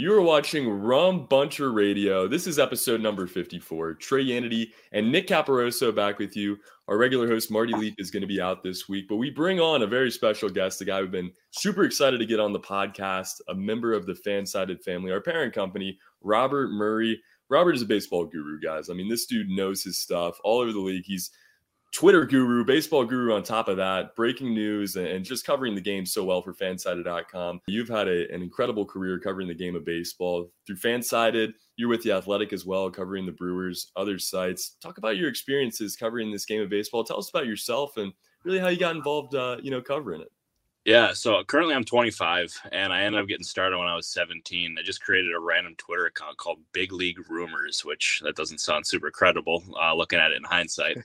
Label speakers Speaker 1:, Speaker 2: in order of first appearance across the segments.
Speaker 1: You are watching Rum Bunter Radio. This is episode number 54. Trey Yanity and Nick Caparoso back with you. Our regular host, Marty Leaf, is going to be out this week, but we bring on a very special guest, a guy we've been super excited to get on the podcast, a member of the Fansided family, our parent company, Robert Murray. Robert is a baseball guru, guys. I mean, this dude knows his stuff all over the league. He's Twitter guru, baseball guru on top of that, breaking news and just covering the game so well for fansided.com. You've had a, an incredible career covering the game of baseball through fansided. You're with the Athletic as well, covering the Brewers, other sites. Talk about your experiences covering this game of baseball. Tell us about yourself and really how you got involved, uh, you know, covering it.
Speaker 2: Yeah, so currently I'm 25 and I ended up getting started when I was 17. I just created a random Twitter account called Big League Rumors, which that doesn't sound super credible uh, looking at it in hindsight.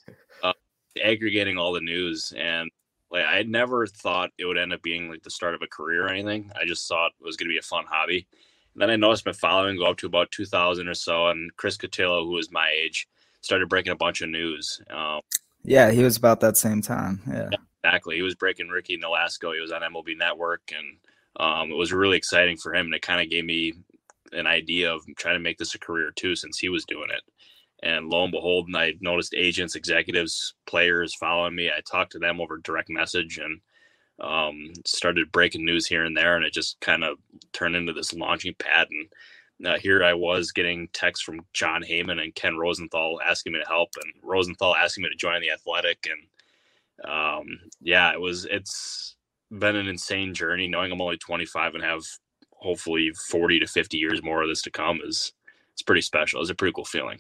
Speaker 2: Uh, aggregating all the news and like I had never thought it would end up being like the start of a career or anything. I just thought it was going to be a fun hobby. And then I noticed my following go up to about 2,000 or so, and Chris Cotillo, who was my age, started breaking a bunch of news. Um,
Speaker 3: yeah, he was about that same time. Yeah. yeah.
Speaker 2: exactly. He was breaking Ricky Nolasco. He was on MLB Network, and um, it was really exciting for him. And it kind of gave me an idea of trying to make this a career too, since he was doing it. And lo and behold, and I noticed agents, executives, players following me. I talked to them over direct message and um, started breaking news here and there. And it just kind of turned into this launching pad. And uh, here I was getting texts from Jon Heyman and Ken Rosenthal asking me to help, and Rosenthal asking me to join the Athletic. And um, yeah, it was, it's been an insane journey. Knowing I'm only 25 and have hopefully 40 to 50 years more of this to come is, it's pretty special. It's a pretty cool feeling.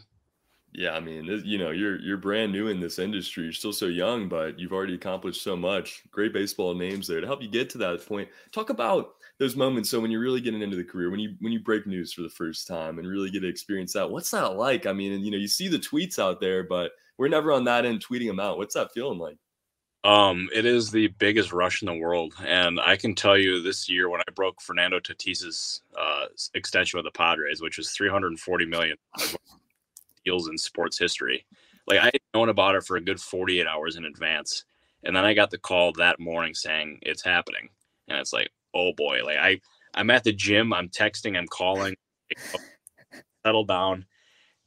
Speaker 1: Yeah, I mean, you know, you're you're brand new in this industry. You're still so young, but you've already accomplished so much. Great baseball names there to help you get to that point. Talk about those moments. So when you're really getting into the career, when you when you break news for the first time and really get to experience that, what's that like? I mean, and you know, you see the tweets out there, but we're never on that end tweeting them out. What's that feeling like?
Speaker 2: Um, it is the biggest rush in the world, and I can tell you this year when I broke Fernando Tatis's uh, extension with the Padres, which was 340 million deals in sports history. Like I had known about it for a good 48 hours in advance. And then I got the call that morning saying it's happening. And it's like, oh boy, like I, I'm at the gym, I'm texting, I'm calling, settle down.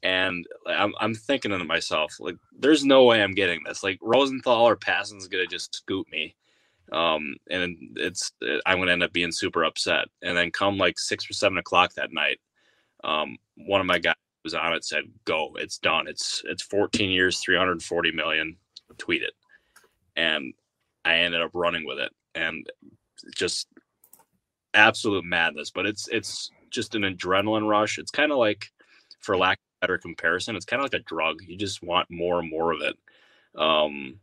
Speaker 2: And I'm, I'm thinking to myself, like, there's no way I'm getting this. Like Rosenthal or Passan's gonna just scoop me. Um, and it's I'm gonna end up being super upset. And then come like six or seven o'clock that night, um, one of my guys was on it said, "Go, it's done. It's it's 14 years, 340 million. Tweet it." And I ended up running with it, and just absolute madness. But it's it's just an adrenaline rush. It's kind of like, for lack of better comparison, it's kind of like a drug. You just want more and more of it. Um,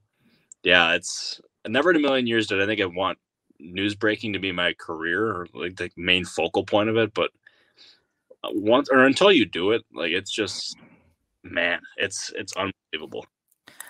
Speaker 2: yeah, it's never in a million years did I think I want news breaking to be my career or like the main focal point of it, but once or until you do it, like it's just man, it's it's unbelievable.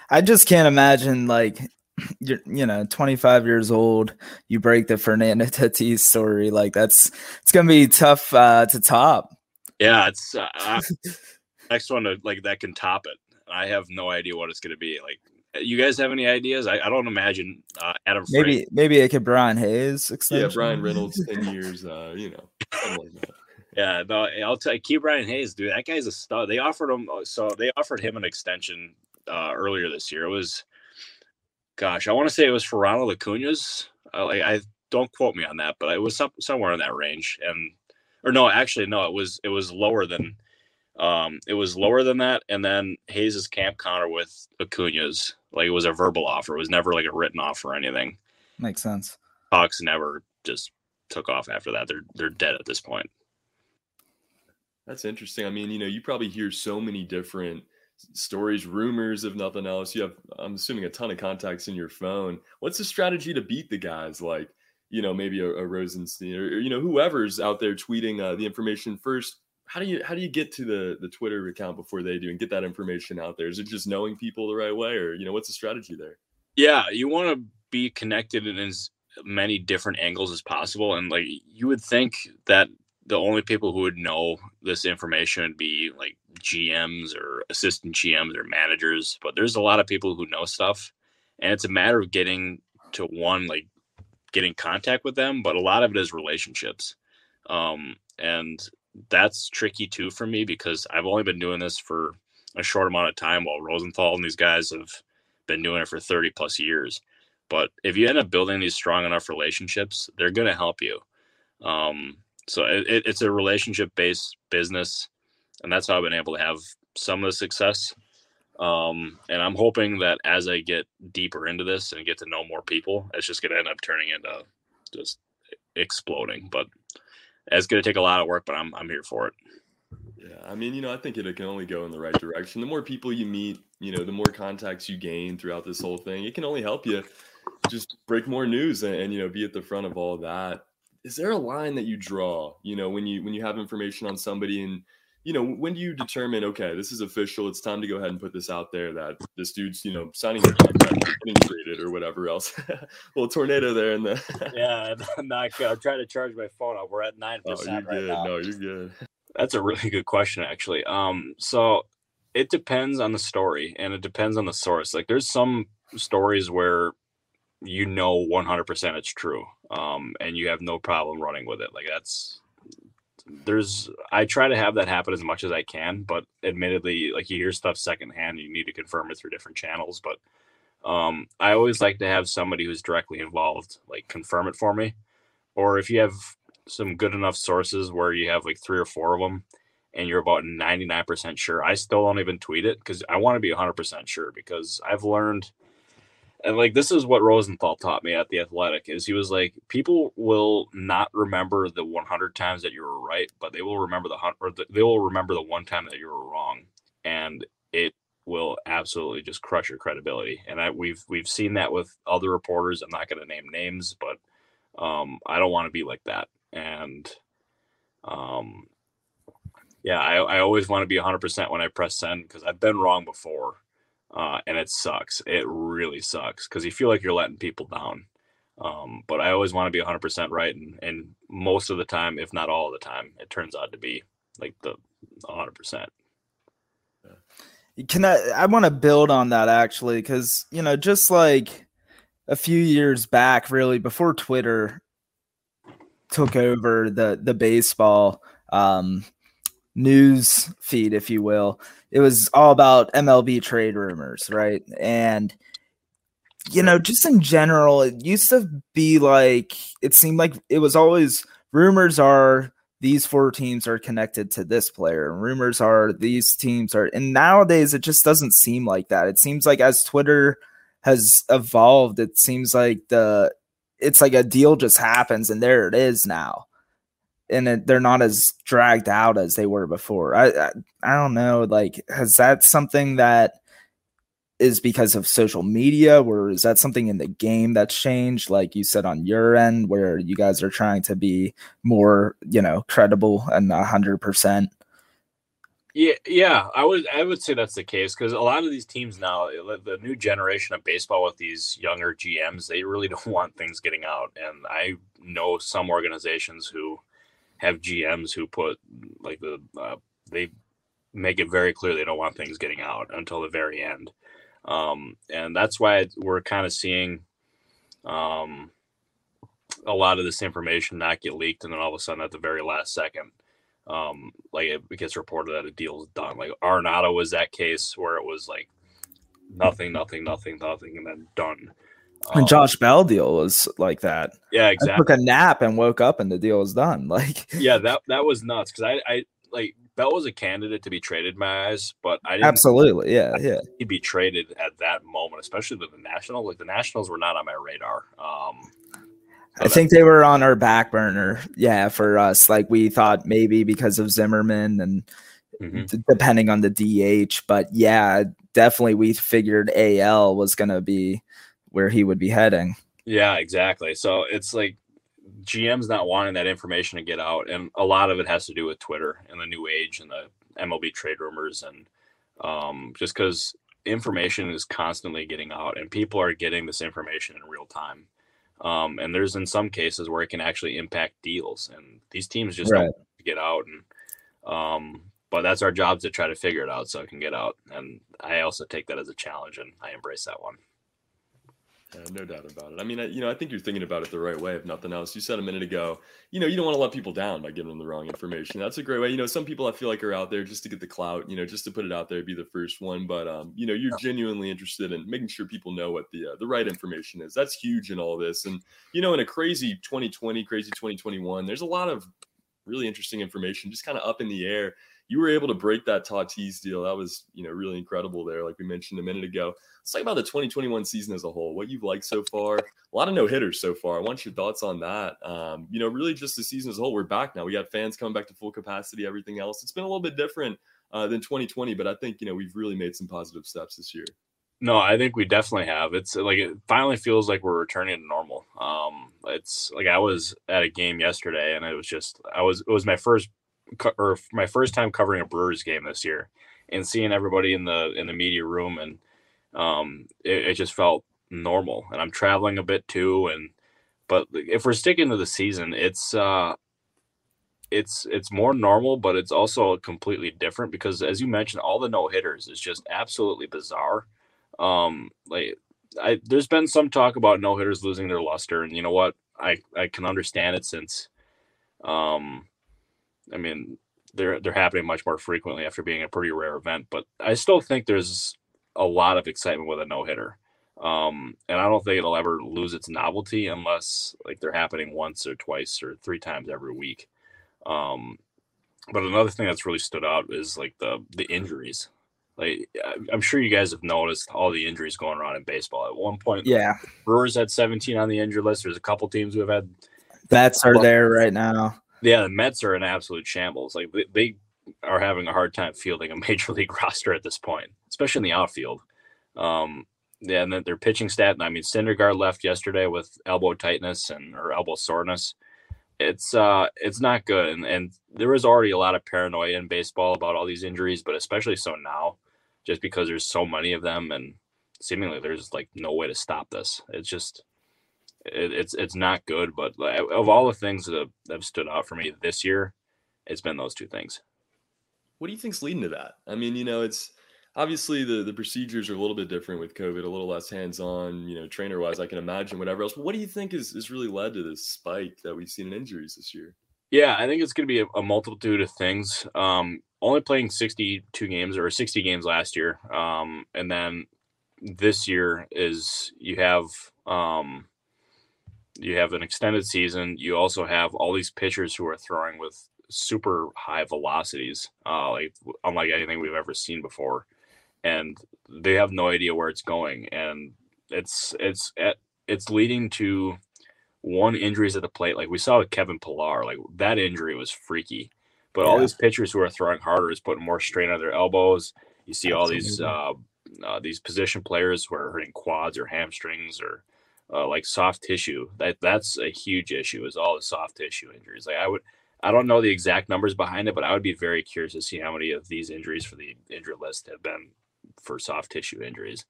Speaker 3: I just can't imagine like you're you know 25 years old you break the fernando tatis story like that's it's gonna be tough uh to top
Speaker 2: yeah it's uh, next one to, like that can top it i have no idea what it's gonna be like you guys have any ideas i, I don't imagine uh adam
Speaker 3: maybe Frank. maybe it could brian hayes
Speaker 1: extension. yeah bryan reynolds 10 years uh you know like
Speaker 2: yeah, no, I'll tell you, Ke'Bryan Hayes, dude, that guy's a stud. They offered him, uh, so they offered him an extension uh, earlier this year. It was, gosh, I want to say it was for Ronald Acuna's. Uh, like, I don't quote me on that, but it was some, somewhere in that range. And or no, actually, no, it was it was lower than um it was lower than that, and then Hayes's camp counter with Acuna's like it was a verbal offer. It was never like a written offer or anything.
Speaker 3: Makes sense.
Speaker 2: Hawks never just took off after that. They're they're dead at this point.
Speaker 1: That's interesting. I mean, you know, you probably hear so many different stories, rumors, if nothing else. You have, I'm assuming, a ton of contacts in your phone. What's the strategy to beat the guys like, you know, maybe a, a Rosenstein or, you know whoever's out there tweeting uh, the information first? How do you how do you get to the the Twitter account before they do and get that information out there? Is it just knowing people the right way, or you know, what's the strategy there?
Speaker 2: Yeah, you want to be connected in as many different angles as possible, and like you would think that the only people who would know this information would be like GMs or assistant GMs or managers, but there's a lot of people who know stuff, and it's a matter of getting to one like getting contact with them, but a lot of it is relationships, um, and that's tricky too for me because I've only been doing this for a short amount of time, while Rosenthal and these guys have been doing it for 30 plus years. But if you end up building these strong enough relationships, they're going to help you. Um, so it, it's a relationship based business and that's how i've been able to have some of the success. Um, and i'm hoping that as i get deeper into this and get to know more people it's just going to end up turning into just exploding. But it's going to take a lot of work but i'm, I'm here for it.
Speaker 1: Yeah i mean you know i think it can only go in the right direction. The more people you meet you know the more contacts you gain throughout this whole thing it can only help you just break more news and, and you know be at the front of all that is there a line that you draw you know when you when you have information on somebody and you know when do you determine okay this is official it's time to go ahead and put this out there that this dude's you know signing a contract getting traded or whatever else? Well tornado there in the
Speaker 2: yeah i'm not i'm trying to charge my phone up. We're at nine
Speaker 1: oh,
Speaker 2: percent
Speaker 1: you're
Speaker 2: right
Speaker 1: good.
Speaker 2: now.
Speaker 1: no you're good.
Speaker 2: That's a really good question actually. Um so it depends on the story and it depends on the source. Like there's some stories where you know 100% it's true um, and you have no problem running with it. Like that's there's i try to have that happen as much as i can but admittedly like you hear stuff secondhand you need to confirm it through different channels but um, i always like to have somebody who's directly involved like confirm it for me. Or if you have some good enough sources where you have like three or four of them and you're about 99% sure i still don't even tweet it because i want to be 100% sure because i've learned and like this is what Rosenthal taught me at the Athletic is he was like people will not remember the 100 times that you were right, but they will remember the or the, they will remember the one time that you were wrong, and it will absolutely just crush your credibility. And I we've we've seen that with other reporters. I'm not going to name names, but um, I don't want to be like that. And um, yeah, I, I always want to be 100% when I press send because I've been wrong before uh, and it sucks. It really sucks because you feel like you're letting people down. Um, but I always want to be 100% right, and, and most of the time, if not all the time, it turns out to be like the 100%.
Speaker 3: Can I? I want to build on that actually, because you know, just like a few years back, really before Twitter took over the the baseball um, news feed, if you will, it was all about MLB trade rumors, right? And you know, just in general, it used to be like it seemed like it was always rumors are these four teams are connected to this player. Rumors are these teams are, and nowadays it just doesn't seem like that. It seems like as Twitter has evolved, it seems like the it's like a deal just happens and there it is now and it, they're not as dragged out as they were before. I, I I don't know. Like, has that something that is because of social media, or is that something in the game that's changed? Like you said on your end, where you guys are trying to be more, you know, credible and hundred percent.
Speaker 2: Yeah, yeah, I would I would say that's the case because a lot of these teams now, the new generation of baseball with these younger GMs, they really don't want things getting out, and I know some organizations who have GMs who put like the uh, they make it very clear they don't want things getting out until the very end, um, and that's why we're kind of seeing um, a lot of this information not get leaked, and then all of a sudden at the very last second, um, like it gets reported that a deal is done. Like Arenado was that case where it was like nothing, nothing, nothing, nothing, and then done.
Speaker 3: And
Speaker 2: Um,
Speaker 3: Josh Bell deal was like that.
Speaker 2: yeah,
Speaker 3: I
Speaker 2: exactly.
Speaker 3: took a nap and woke up and the deal was done. Like
Speaker 2: yeah, that that was nuts because I, I like Bell was a candidate to be traded, in my eyes, but I didn't
Speaker 3: absolutely, yeah, yeah.
Speaker 2: he'd be traded at that moment, especially with the Nationals. Like the Nationals were not on my radar. Um,
Speaker 3: I think they were on our back burner. Yeah, for us, like we thought maybe because of Zimmerman and
Speaker 2: Mhm.
Speaker 3: d- depending on the DH, but yeah, definitely we figured AL was going to be where he would be heading.
Speaker 2: Yeah, exactly. So it's like GM's not wanting that information to get out, and a lot of it has to do with Twitter and the new age and the MLB trade rumors, and um, just because information is constantly getting out, and people are getting this information in real time. Um, and there's in some cases where it can actually impact deals, and these teams just
Speaker 3: Right.
Speaker 2: don't get out. And um, but that's our job to try to figure it out so it can get out. And I also take that as a challenge, and I embrace that one.
Speaker 1: Yeah, no doubt about it. I mean, I, you know, I think you're thinking about it the right way, if nothing else. You said a minute ago, you know, you don't want to let people down by giving them the wrong information. That's a great way. You know, some people I feel like are out there just to get the clout, you know, just to put it out there, be the first one. But um, you know, you're genuinely interested in making sure people know what the uh, the right information is. That's huge in all this. And you know, in a crazy 2020, crazy 2021, there's a lot of really interesting information just kind of up in the air. You were able to break that Tatis deal. That was, you know, really incredible there, like we mentioned a minute ago. Let's talk about the 2021 season as a whole. What you've liked so far. A lot of no hitters so far. I want your thoughts on that. Um, you know, really just the season as a whole. We're back now. We got fans coming back to full capacity. Everything else. It's been a little bit different uh, than 2020, but I think you know we've really made some positive steps this year.
Speaker 2: No, I think we definitely have. It's like it finally feels like we're returning to normal. Um, it's like I was at a game yesterday, and it was just I was it was my first or my first time covering a Brewers game this year, and seeing everybody in the in the media room, and um, it, it just felt normal. And I'm traveling a bit too, and but if we're sticking to the season, it's uh, it's it's more normal, but it's also completely different because, as you mentioned, all the no hitters is just absolutely bizarre. Um, like I, there's been some talk about no hitters losing their luster, and you know what? I I can understand it since, um, I mean they're they're happening much more frequently after being a pretty rare event. But I still think there's a lot of excitement with a no hitter. Um, and I don't think it'll ever lose its novelty unless like they're happening once or twice or three times every week. Um, but another thing that's really stood out is like the the injuries. Like I'm sure you guys have noticed all the injuries going around in baseball. At one point,
Speaker 3: Yeah,
Speaker 2: Brewers had 17 on the injury list. There's a couple teams who have had.
Speaker 3: bets are there right now.
Speaker 2: Yeah, the Mets are in absolute shambles. Like they, are having a hard time fielding a major league roster at this point, especially in the outfield. Um, yeah, and then their pitching stat. I mean, Syndergaard left yesterday with elbow tightness and or elbow soreness. It's uh, it's not good, and and there was already a lot of paranoia in baseball about all these injuries, but especially so now, just because there's so many of them, and seemingly there's like no way to stop this. It's just it, it's it's not good. But of all the things that have, that have stood out for me this year, it's been those two things.
Speaker 1: What do you think's leading to that? I mean, you know, it's obviously the the procedures are a little bit different with COVID, a little less hands on, you know, trainer wise. I can imagine whatever else. But what do you think is has really led to this spike that we've seen in injuries this year?
Speaker 2: Yeah, I think it's going to be a, a multitude of things. Um, only playing 62 games or 60 games last year. Um, and then this year is you have um, you have an extended season. You also have all these pitchers who are throwing with super high velocities, uh, like unlike anything we've ever seen before, and they have no idea where it's going, and it's it's it's leading to one injuries at the plate. Like we saw with Kevin Pillar, like that injury was freaky. But all these pitchers who are throwing harder is putting more strain on their elbows. You see all these uh, uh, these position players who are hurting quads or hamstrings or uh, like soft tissue. That that's a huge issue. Is all the soft tissue injuries. Like I would, I don't know the exact numbers behind it, but I would be very curious to see how many of these injuries for the injury list have been for soft tissue injuries.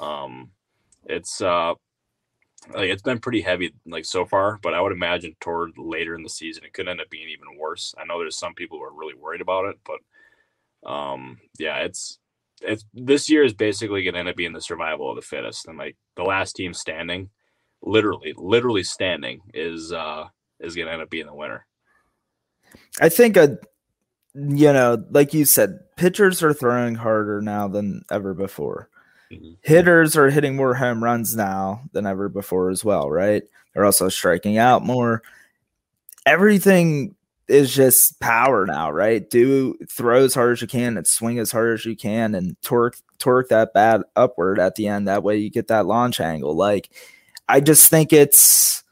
Speaker 2: Um, it's uh, like it's been pretty heavy like so far, but I would imagine toward later in the season it could end up being even worse. I know there's some people who are really worried about it, but um, yeah, it's it's this year is basically going to end up being the survival of the fittest, and like the last team standing, literally, literally standing is uh is going to end up being the winner.
Speaker 3: I think a you know, like you said, pitchers are throwing harder now than ever before. mm-hmm. hitters are hitting more home runs now than ever before as well, right? They're also striking out more. Everything is just power now, right? Do throw as hard as you can and swing as hard as you can and torque torque that bat upward at the end. That way you get that launch angle. Like I just think it's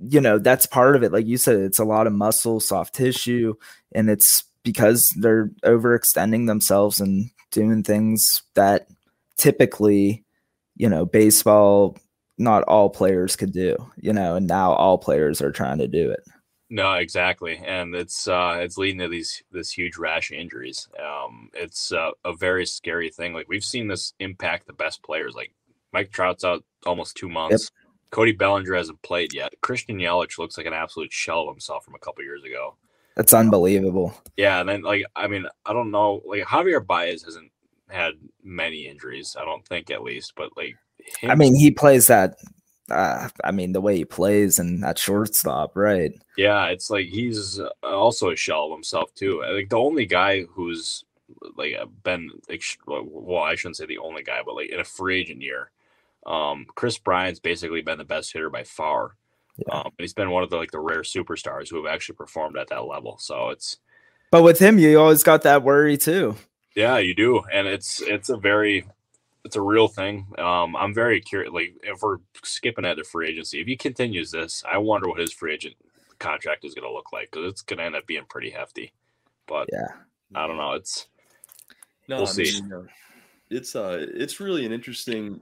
Speaker 3: you know, that's part of it. Like you said, it's a lot of muscle, soft tissue, and it's because they're overextending themselves and doing things that typically, you know, baseball not all players could do, you know, and now all players are trying to do it.
Speaker 2: No, exactly, and it's uh, it's leading to these this huge rash injuries. Um, it's uh, a very scary thing. Like we've seen this impact the best players. Like Mike Trout's out almost two months. Cody Bellinger hasn't played yet. Christian Yelich looks like an absolute shell of himself from a couple years ago.
Speaker 3: That's unbelievable.
Speaker 2: Yeah, and then like I mean, I don't know, like Javier Baez hasn't had many injuries, I don't think at least, but like
Speaker 3: him, I mean, he plays that uh, I mean, the way he plays and that shortstop, right?
Speaker 2: Yeah, it's like he's also a shell of himself too. Like the only guy who's like been well, I shouldn't say the only guy, but like in a free agent year, um, Kris Bryant's basically been the best hitter by far. Yeah. Um, he's been one of the like the rare superstars who have actually performed at that level. So it's.
Speaker 3: But with him, you always got that worry too.
Speaker 2: Yeah, you do, and it's it's a very it's a real thing. Um, I'm very curious. Like if we're skipping at the free agency, if he continues this, I wonder what his free agent contract is going to look like because it's going to end up being pretty hefty. But
Speaker 3: yeah,
Speaker 2: I don't know. It's
Speaker 1: no, we'll I see. Mean, it's uh, it's really an interesting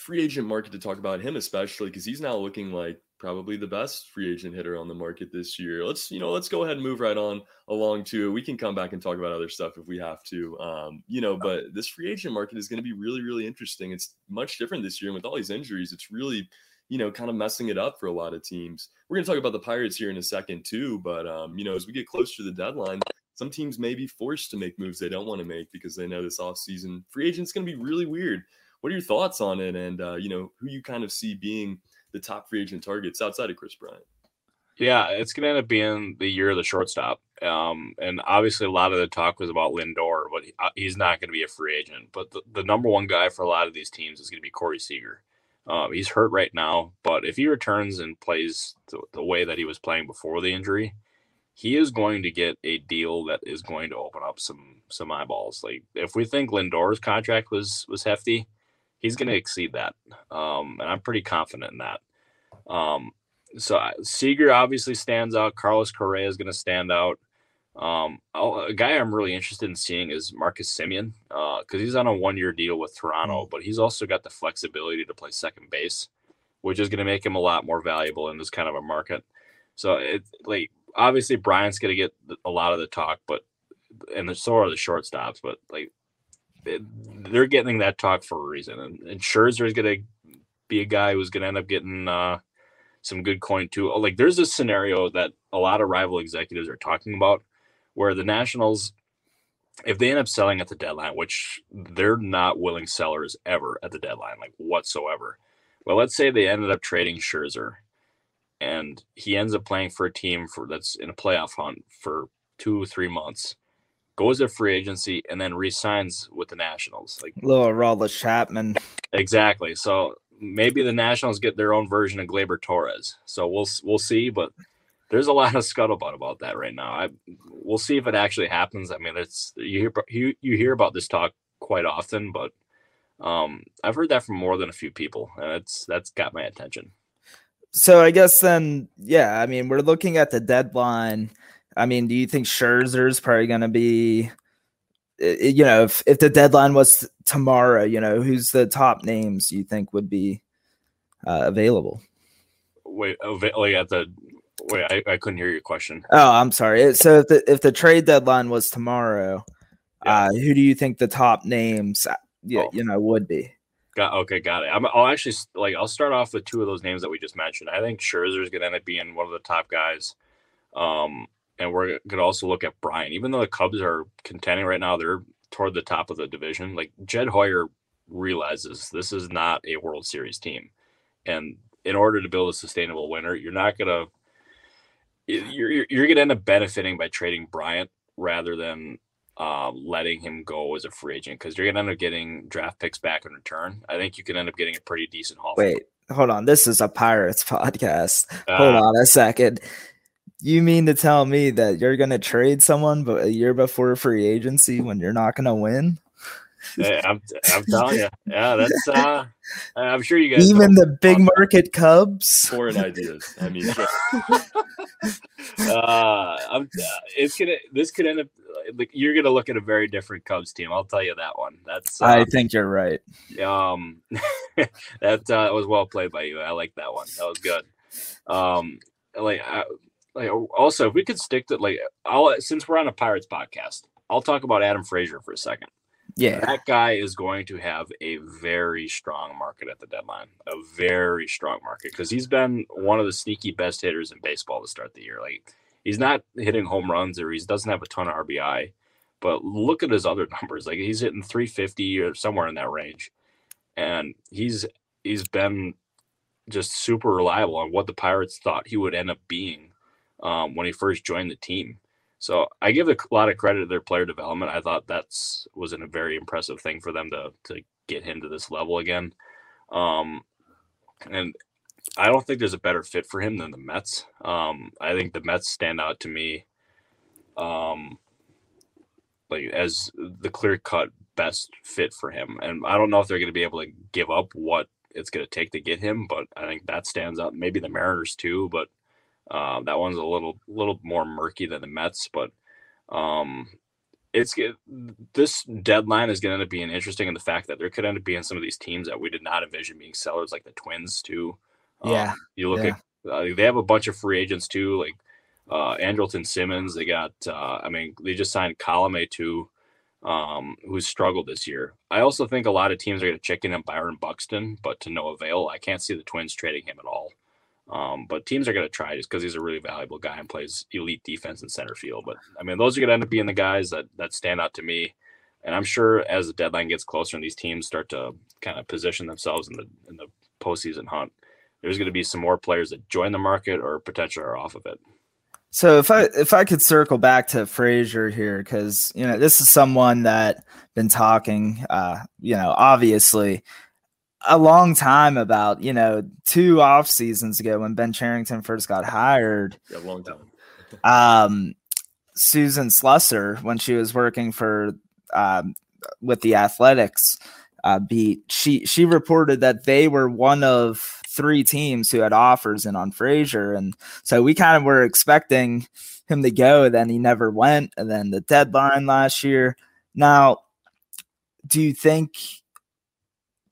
Speaker 1: free agent market to talk about him, especially because he's now looking like probably the best free agent hitter on the market this year. Let's, you know, let's go ahead and move right on along to We can come back and talk about other stuff if we have to. Um, you know, but this free agent market is going to be really, really interesting. It's much different this year. And with all these injuries, it's really, you know, kind of messing it up for a lot of teams. We're going to talk about the Pirates here in a second too. But, um, you know, as we get closer to the deadline, some teams may be forced to make moves they don't want to make because they know this offseason free agent's going to be really weird. What are your thoughts on it? And, uh, you know, who you kind of see being – the top free agent targets outside of Kris Bryant.
Speaker 2: Yeah, it's going to end up being the year of the shortstop. Um, and obviously, a lot of the talk was about Lindor, but he, uh, he's not going to be a free agent. But the, the, number one guy for a lot of these teams is going to be Corey Seager. Um, he's hurt right now, but if he returns and plays the, the way that he was playing before the injury, he is going to get a deal that is going to open up some some eyeballs. Like if we think Lindor's contract was was hefty, he's going to exceed that. Um, and I'm pretty confident in that. Um, so Seager obviously stands out. Carlos Correa is going to stand out. Um, a guy I'm really interested in seeing is Marcus Semien because uh, he's on a one year deal with Toronto, mm. but he's also got the flexibility to play second base, which is going to make him a lot more valuable in this kind of a market. So it like obviously Bryant's going to get a lot of the talk, but and so are the shortstops. But like they're getting that talk for a reason. And, and Scherzer is going to be a guy who's going to end up getting uh, some good coin too. Like there's a scenario that a lot of rival executives are talking about where the Nationals, if they end up selling at the deadline, which they're not willing sellers ever at the deadline, like whatsoever. Well, let's say they ended up trading Scherzer and he ends up playing for a team for that's in a playoff hunt for two, three months goes to free agency, and then resigns with the Nationals. Like
Speaker 3: little Aroldis Chapman.
Speaker 2: Exactly. So maybe the Nationals get their own version of Gleyber Torres. So we'll we'll see, but there's a lot of scuttlebutt about that right now. I we'll see if it actually happens. I mean, it's you hear you, you hear about this talk quite often, but um, I've heard that from more than a few people, and it's that's got my attention.
Speaker 3: So I guess then, yeah, I mean, we're looking at the deadline I mean, do you think Scherzer's probably going to be, you know, if, if the deadline was tomorrow, you know, who's the top names you think would be uh, available?
Speaker 2: Wait, like at the wait, I, I couldn't hear your question.
Speaker 3: Oh, I'm sorry. So if the if the trade deadline was tomorrow, yeah. uh, who do you think the top names, uh, you, oh. you know, would be?
Speaker 2: Got okay, got it. i will actually like I'll start off with two of those names that we just mentioned. I think Scherzer is going to end up being one of the top guys. Um, and we're going to also look at Bryant. Even though the Cubs are contending right now, they're toward the top of the division. Like Jed Hoyer realizes this is not a World Series team, and in order to build a sustainable winner, you're not going to you're you're going to end up benefiting by trading Bryant rather than uh, letting him go as a free agent because you're gonna end up getting draft picks back in return. I think you can end up getting a pretty decent haul.
Speaker 3: Wait, hold on. This is a Pirates podcast. Uh, hold on a second. You mean to tell me that you're gonna trade someone but a year before free agency when you're not gonna win?
Speaker 2: I'm, I'm telling you, yeah, that's. Uh, I'm sure you guys.
Speaker 3: Even the big market Cubs.
Speaker 1: Foreign ideas. I mean,
Speaker 2: uh, I'm, uh, it's gonna. This could end up. Like, you're gonna look at a very different Cubs team. I'll tell you that one. That's. Uh,
Speaker 3: I think you're right.
Speaker 2: Um, that uh, was well played by you. I like that one. That was good. Um, like, I, like oh, also, if we could stick to like, I'll since we're on a Pirates podcast, I'll talk about Adam Frazier for a second.
Speaker 3: Yeah.
Speaker 2: That guy is going to have a very strong market at the deadline, a very strong market because he's been one of the sneaky best hitters in baseball to start the year. Like he's not hitting home runs or he doesn't have a ton of RBI, but look at his other numbers. Like he's hitting 350 or somewhere in that range. And he's he's been just super reliable on what the Pirates thought he would end up being um, when he first joined the team. So I give a lot of credit to their player development. I thought that's was a very impressive thing for them to to get him to this level again. Um, and I don't think there's a better fit for him than the Mets. Um, I think the Mets stand out to me, um, like as the clear cut best fit for him. And I don't know if they're going to be able to give up what it's going to take to get him, but I think that stands out. Maybe the Mariners too, but uh, that one's a little little more murky than the Mets, but um, it's this deadline is going to end up being interesting in the fact that there could end up being some of these teams that we did not envision being sellers, like the Twins too.
Speaker 3: Yeah, um,
Speaker 2: you look
Speaker 3: yeah.
Speaker 2: at uh, they have a bunch of free agents too, like uh, Andrelton Simmons. They got, uh, I mean, they just signed Colome too, um, who's struggled this year. I also think a lot of teams are going to check in on Byron Buxton, but to no avail. I can't see the Twins trading him at all. Um, but teams are going to try just because he's a really valuable guy and plays elite defense in center field. But I mean, those are going to end up being the guys that that stand out to me. And I'm sure as the deadline gets closer and these teams start to kind of position themselves in the in the postseason hunt, there's going to be some more players that join the market or potentially are off of it.
Speaker 3: So if I if I could circle back to Frazier here, because you know this is someone that been talking, uh, you know, obviously a long time about, you know, two off seasons ago when Ben Cherington first got hired.
Speaker 1: Yeah, long time.
Speaker 3: um, Susan Slusser, when she was working for um, with the Athletics uh, beat, she she reported that they were one of three teams who had offers in on Frazier, and so we kind of were expecting him to go. Then he never went, and then the deadline last year. Now, do you think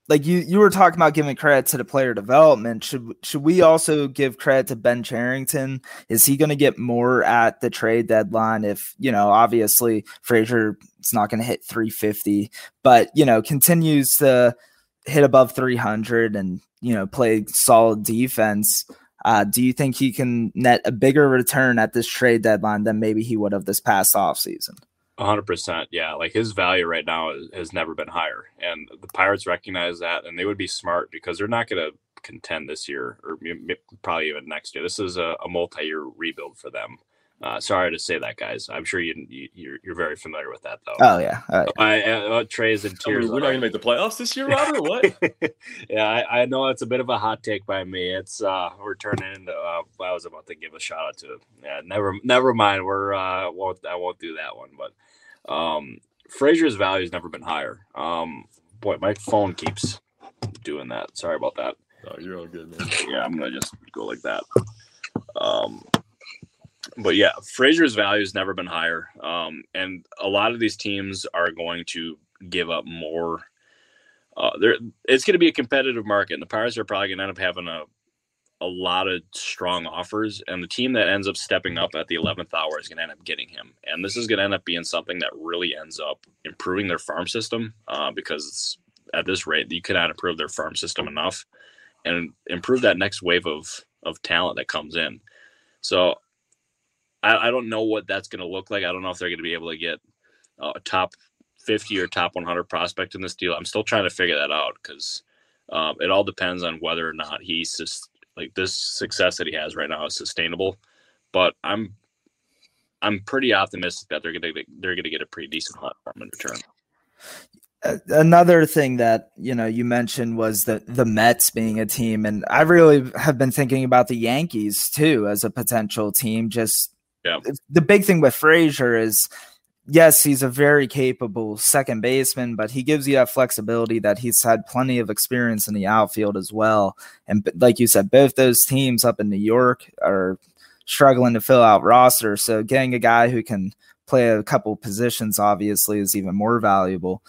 Speaker 3: like you you were talking about giving credit to the player development. Should should we also give credit to Ben Cherington? Is he going to get more at the trade deadline? If you know, obviously Frazier is not going to hit 350, but you know, continues to hit above 300 and you know play solid defense. Uh, do you think he can net a bigger return at this trade deadline than maybe he would have this past offseason?
Speaker 2: Hundred percent. Yeah. Like his value right now has never been higher. And the Pirates recognize that and they would be smart because they're not going to contend this year or probably even next year. This is a, a multi-year rebuild for them. Uh, sorry to say that, guys. I'm sure you, you you're, you're very familiar with that, though.
Speaker 3: Oh yeah, oh, yeah.
Speaker 2: I, uh, Trey's in tears.
Speaker 1: we're not gonna make the playoffs this year, Robert. What?
Speaker 2: yeah, I, I, know it's a bit of a hot take by me. It's uh, we're turning into. Uh, I was about to give a shout out to. Yeah, never, never mind. We're uh, won't I won't do that one, but um, Frazier's value has never been higher. Um, boy, my phone keeps doing that. Sorry about that.
Speaker 1: Oh, you're all good, man.
Speaker 2: Yeah, I'm gonna just go like that. Um, but yeah, Frazier's value has never been higher. Um, and a lot of these teams are going to give up more. Uh, there, it's going to be a competitive market, and the Pirates are probably going to end up having a a lot of strong offers, and the team that ends up stepping up at the 11th hour is going to end up getting him. And this is going to end up being something that really ends up improving their farm system uh, because at this rate, you cannot improve their farm system enough and improve that next wave of, of talent that comes in. So I, I don't know what that's going to look like. I don't know if they're going to be able to get a top 50 or top 100 prospect in this deal. I'm still trying to figure that out because um, it all depends on whether or not he's just like this success that he has right now is sustainable. But I'm I'm pretty optimistic that they're gonna they're gonna get a pretty decent platform in return.
Speaker 3: Another thing that you know you mentioned was the the Mets being a team, and I really have been thinking about the Yankees too as a potential team. Just
Speaker 2: yeah.
Speaker 3: the big thing with Frazier is yes, he's a very capable second baseman, but he gives you that flexibility that he's had plenty of experience in the outfield as well. And like you said, both those teams up in New York are struggling to fill out rosters. So getting a guy who can play a couple positions obviously is even more valuable.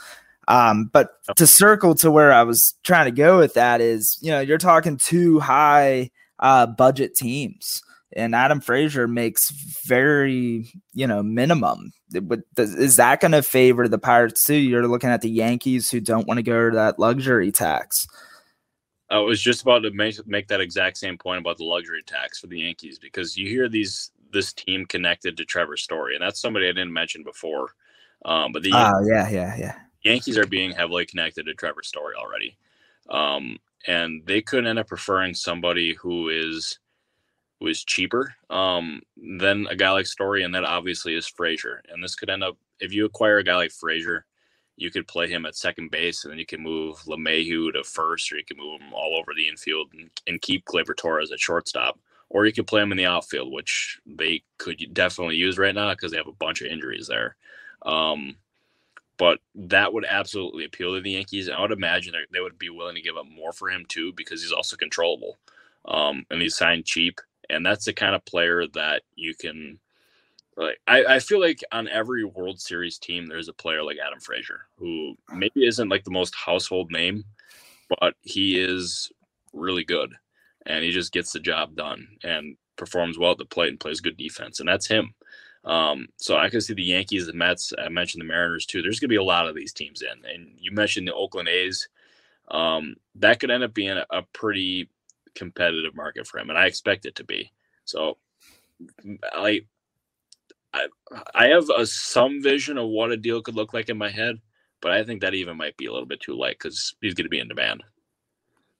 Speaker 3: Um, but to circle to where I was trying to go with that is, you know, you're talking two high uh, budget teams and Adam Frazier makes very, you know, minimum. Is that going to favor the Pirates too? You're looking at the Yankees who don't want to go to that luxury tax.
Speaker 2: I was just about to make, make that exact same point about the luxury tax for the Yankees because you hear these this team connected to Trevor Story, and that's somebody I didn't mention before. Um, but the
Speaker 3: oh yeah yeah yeah
Speaker 2: Yankees are being heavily connected to Trevor Story already, um, and they could end up preferring somebody who is was cheaper um, than a guy like Story, and that obviously is Frazier. And this could end up if you acquire a guy like Frazier, you could play him at second base, and then you can move LeMahieu to first, or you can move him all over the infield and, and keep Gleyber Torres at shortstop, or you could play him in the outfield, which they could definitely use right now because they have a bunch of injuries there. Um, but that would absolutely appeal to the Yankees. And I would imagine they would be willing to give up more for him too because he's also controllable, um, and he's signed cheap and that's the kind of player that you can like I, I feel like on every World Series team there's a player like Adam Frazier who maybe isn't like the most household name, but he is really good and he just gets the job done and performs well at the plate and plays good defense. And that's him. Um, so I can see the Yankees, the Mets, I mentioned the Mariners too. There's gonna be a lot of these teams in. And you mentioned the Oakland A's. Um, that could end up being a, a pretty competitive market for him, and I expect it to be. So, I I, I have a, some vision of what a deal could look like in my head, but I think that even might be a little bit too light because he's going to be in demand.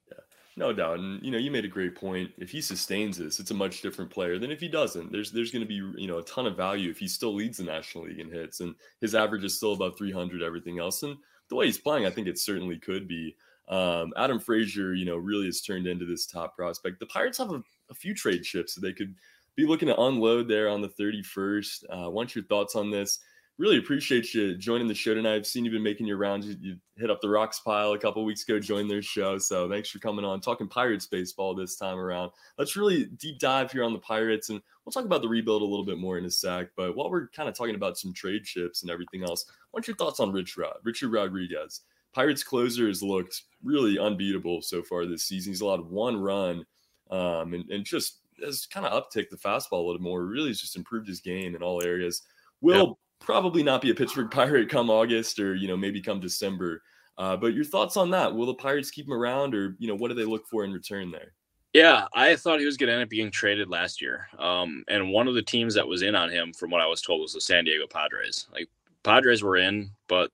Speaker 1: Yeah, no doubt. And you know, you made a great point. If he sustains this, it's a much different player than if he doesn't. There's there's going to be you know a ton of value if he still leads the National League in hits and his average is still above 300. Everything else, and the way he's playing, I think it certainly could be. Um, Adam Frazier, you know, really has turned into this top prospect. The Pirates have a, a few trade chips that they could be looking to unload there on the 31st. Uh, want your thoughts on this? Really appreciate you joining the show tonight. I've seen you've been making your rounds. You, you hit up the Rox Pile a couple weeks ago, joined their show. So thanks for coming on, talking Pirates baseball this time around. Let's really deep dive here on the Pirates, and we'll talk about the rebuild a little bit more in a sec. But while we're kind of talking about some trade chips and everything else, what's your thoughts on Rich Rod, Richard Rodriguez. Pirates closer has looked really unbeatable so far this season. He's allowed one run um, and, and just has kind of upticked the fastball a little more. Really has just improved his game in all areas. Will yep. probably not be a Pittsburgh Pirate come August or, you know, maybe come December. Uh, but your thoughts on that? Will the Pirates keep him around or, you know, what do they look for in return there?
Speaker 2: Yeah, I thought he was going to end up being traded last year. Um, and one of the teams that was in on him, from what I was told, was the San Diego Padres. Like Padres were in, but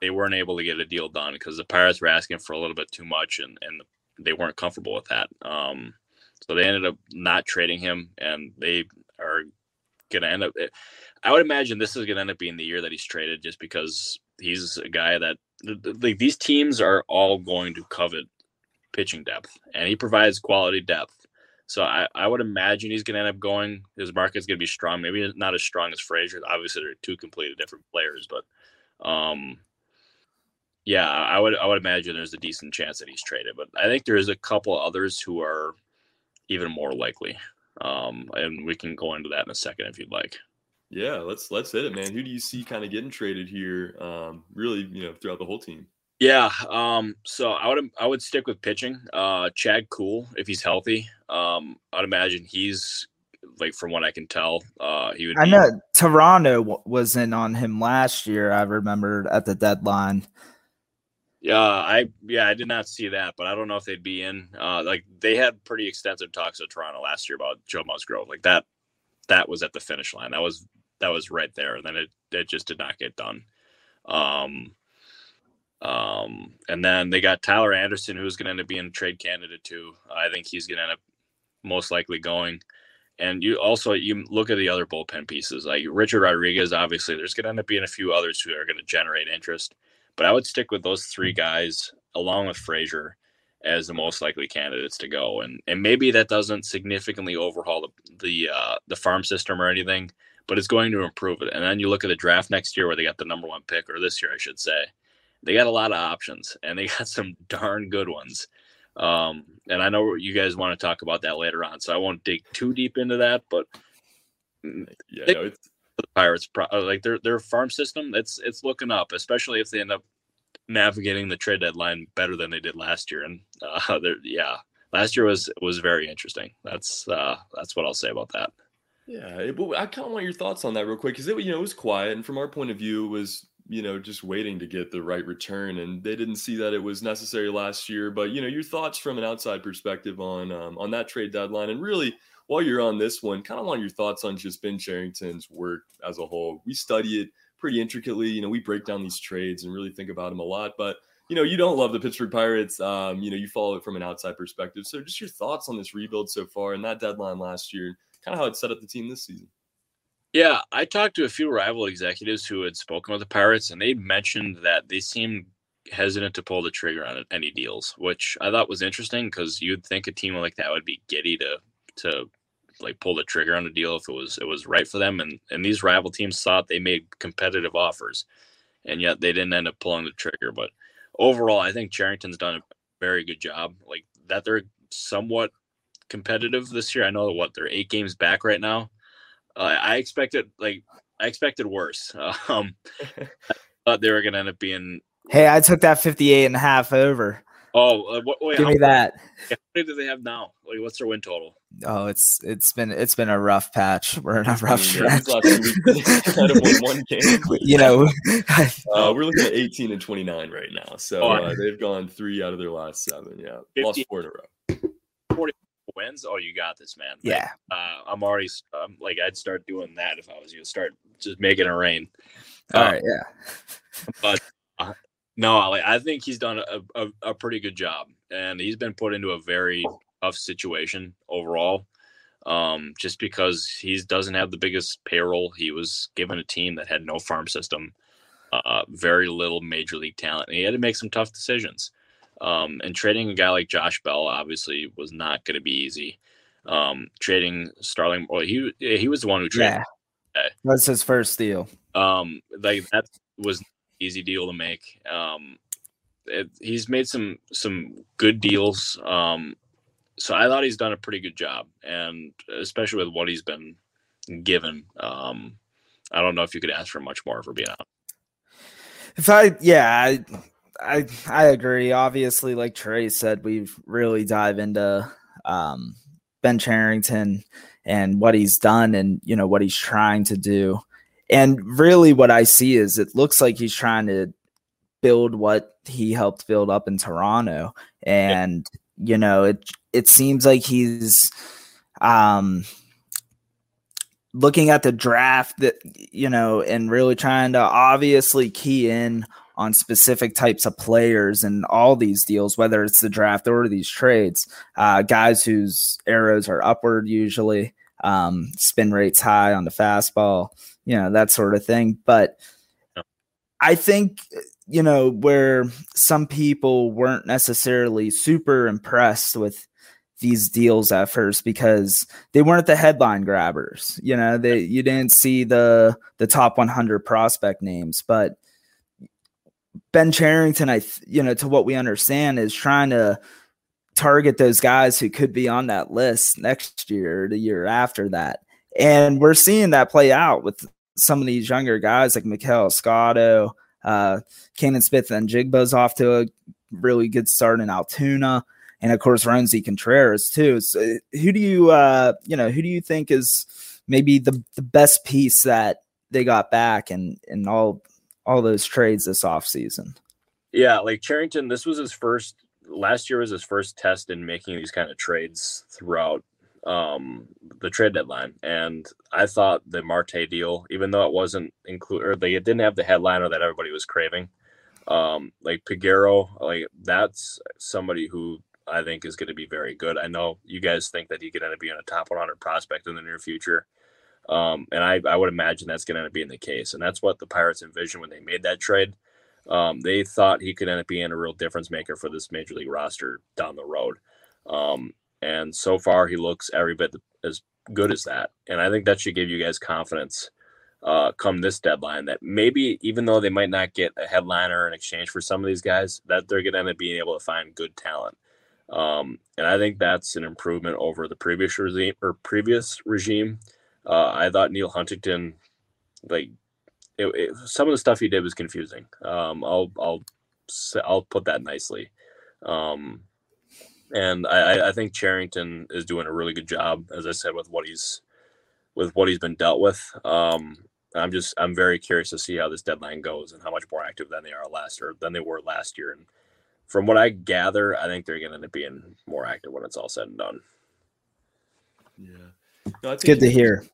Speaker 2: they weren't able to get a deal done because the Pirates were asking for a little bit too much, and and they weren't comfortable with that. Um, so they ended up not trading him, and they are going to end up. I would imagine this is going to end up being the year that he's traded, just because he's a guy that like these teams are all going to covet pitching depth, and he provides quality depth. So I, I would imagine he's going to end up going. His market's going to be strong. Maybe not as strong as Frazier. Obviously, they're two completely different players, but um, yeah, I would I would imagine there's a decent chance that he's traded, but I think there's a couple others who are even more likely. Um, and we can go into that in a second if you'd like.
Speaker 1: Yeah, let's let's hit it, man. Who do you see kind of getting traded here? Um, really, you know, throughout the whole team.
Speaker 2: Yeah, um, so I would I would stick with pitching. Uh, Chad Kuhl, if he's healthy, um, I'd imagine he's like from what I can tell, uh, he would.
Speaker 3: I know Toronto was in on him last year. I remember at the deadline.
Speaker 2: Yeah, I yeah I did not see that, but I don't know if they'd be in. Uh, like they had pretty extensive talks with Toronto last year about Joe Musgrove. Like that, that was at the finish line. That was that was right there. And then it it just did not get done. Um, um, and then they got Tyler Anderson, who's going to end up being a trade candidate too. I think he's going to end up most likely going. and you also you look at the other bullpen pieces like Richard Rodriguez. Obviously, there's going to end up being a few others who are going to generate interest, but I would stick with those three guys along with Frazier as the most likely candidates to go. And and maybe that doesn't significantly overhaul the the uh, the farm system or anything, but it's going to improve it. And then you look at the draft next year where they got the number one pick, or this year I should say, they got a lot of options and they got some darn good ones. Um, and I know you guys want to talk about that later on, so I won't dig too deep into that. But
Speaker 1: yeah, they, no, it's
Speaker 2: the Pirates uh, like their their farm system. It's it's looking up, especially if they end up navigating the trade deadline better than they did last year. And uh, yeah, last year was was very interesting. That's uh, that's what I'll say about that.
Speaker 1: Yeah, but I kind of want your thoughts on that real quick because it you know it was quiet, and from our point of view, it was you know just waiting to get the right return, and they didn't see that it was necessary last year. But you know your thoughts from an outside perspective on um, on that trade deadline, and really while you're on this one, kind of want your thoughts on just Ben Cherington's work as a whole. We study it pretty intricately. You know, we break down these trades and really think about them a lot. But you know, you don't love the Pittsburgh Pirates. Um, you know, you follow it from an outside perspective. So, just your thoughts on this rebuild so far and that deadline last year, kind of how it set up the team this season.
Speaker 2: Yeah, I talked to a few rival executives who had spoken with the Pirates, and they mentioned that they seemed hesitant to pull the trigger on any deals, which I thought was interesting because you'd think a team like that would be giddy to to like pull the trigger on a deal if it was it was right for them. And and these rival teams thought they made competitive offers, and yet they didn't end up pulling the trigger. But overall, I think Cherington's done a very good job. Like that, they're somewhat competitive this year. I know what they're eight games back right now. Uh, I expected like I expected worse. Um, I thought they were going to end up being.
Speaker 3: Hey, I took that 58 and a half over.
Speaker 2: Oh, uh, what, wait,
Speaker 3: give me that.
Speaker 2: How many do they have now? Like, what's their win total?
Speaker 3: Oh, it's it's been it's been a rough patch. We're in a rough stretch.
Speaker 1: kind of won one game.
Speaker 3: you know,
Speaker 1: uh, we're looking at 18 and 29 right now. So oh, uh, they've gone three out of their last seven. Yeah, 50, lost four in a row.
Speaker 2: 40 wins. Oh, you got this, man.
Speaker 3: Yeah.
Speaker 2: Like, uh, I'm already um, like I'd start doing that if I was you. Start just making it rain.
Speaker 3: All right. Yeah.
Speaker 2: But no, like, I think he's done a, a, a pretty good job, and he's been put into a very tough situation overall. Um, just because he doesn't have the biggest payroll, he was given a team that had no farm system, uh, very little major league talent, and he had to make some tough decisions. Um, and trading a guy like Josh Bell obviously was not going to be easy. Um, trading Starling, well, he he was the one who traded.
Speaker 3: Yeah, that's his first deal.
Speaker 2: Um, like that was easy deal to make. Um, it, he's made some some good deals. Um, so I thought he's done a pretty good job, and especially with what he's been given. Um, I don't know if you could ask for much more for being out.
Speaker 3: If I, yeah, I, I, I agree. Obviously, like Trey said, we've really dive into um, Ben Cherington and what he's done, and you know what he's trying to do. And really, what I see is it looks like he's trying to build what he helped build up in Toronto. And, yeah. you know, it it seems like he's um looking at the draft that you know and really trying to obviously key in on specific types of players and all these deals whether it's the draft or these trades uh, guys whose arrows are upward usually um, spin rates high on the fastball you know, that sort of thing. But I think, you know, where some people weren't necessarily super impressed with these deals at first because they weren't the headline grabbers. You know, they you didn't see the the top 100 prospect names, but Ben Cherington, I you know, to what we understand, is trying to target those guys who could be on that list next year the year after that. And we're seeing that play out with some of these younger guys like Maikol Escotto, uh, Canaan Smith-Njigba's off to a really good start in Altoona, and of course Roansy Contreras too. So who do you uh, you know who do you think is maybe the the best piece that they got back and, and all all those trades this offseason?
Speaker 2: Yeah, like Cherington, this was his first last year was his first test in making these kind of trades throughout um, the trade deadline. And I thought the Marte deal, even though it wasn't included, or they didn't have the headliner that everybody was craving, um, like Peguero, like that's somebody who I think is going to be very good. I know you guys think that he could end up being a top 100 prospect in the near future. Um, and I, I would imagine that's going to end up being the case. And that's what the Pirates envisioned when they made that trade. Um, they thought he could end up being a real difference maker for this major league roster down the road. Um, and so far, he looks every bit as good as that. And I think that should give you guys confidence uh, come this deadline that maybe even though they might not get a headliner in exchange for some of these guys, that they're going to end up being able to find good talent. Um, and I think that's an improvement over the previous regime or previous regime. Uh, I thought Neil Huntington, like it, it, some of the stuff he did was confusing. Um, I'll I'll I'll put that nicely. Um, and I, I think Cherington is doing a really good job, as I said, with what he's with what he's been dealt with. Um, I'm just I'm very curious to see how this deadline goes and how much more active than they are last or than they were last year. And from what I gather, I think they're going to end up being more active when it's all said and done.
Speaker 1: Yeah,
Speaker 3: no, it's good to hear.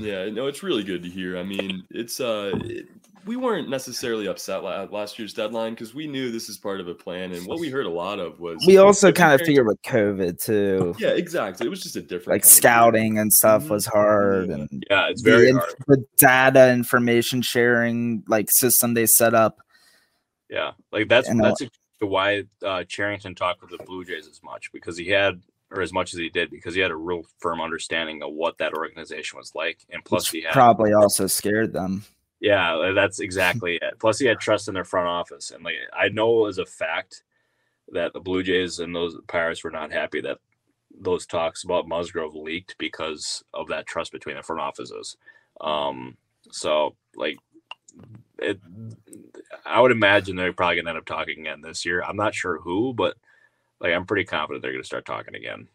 Speaker 1: Yeah, no, it's really good to hear. I mean, it's uh, it, we weren't necessarily upset last year's deadline because we knew this is part of a plan, and what we heard a lot of was
Speaker 3: we also kind of figured with COVID too.
Speaker 1: Yeah, exactly. It was just a different
Speaker 3: like scouting and stuff was mm-hmm. hard,
Speaker 2: yeah.
Speaker 3: and
Speaker 2: yeah, it's very
Speaker 3: the,
Speaker 2: hard.
Speaker 3: The data information sharing like system they set up.
Speaker 2: Yeah, like that's and that's why uh, Cherington talked with the Blue Jays as much because he had or as much as he did because he had a real firm understanding of what that organization was like, and plus
Speaker 3: Which
Speaker 2: he had
Speaker 3: probably also scared them.
Speaker 2: Yeah, that's exactly it. Plus, he had trust in their front office, and like I know as a fact that the Blue Jays and those Pirates were not happy that those talks about Musgrove leaked because of that trust between the front offices. Um, so like it, I would imagine they're probably gonna end up talking again this year. I'm not sure who, but like I'm pretty confident they're going to start talking again.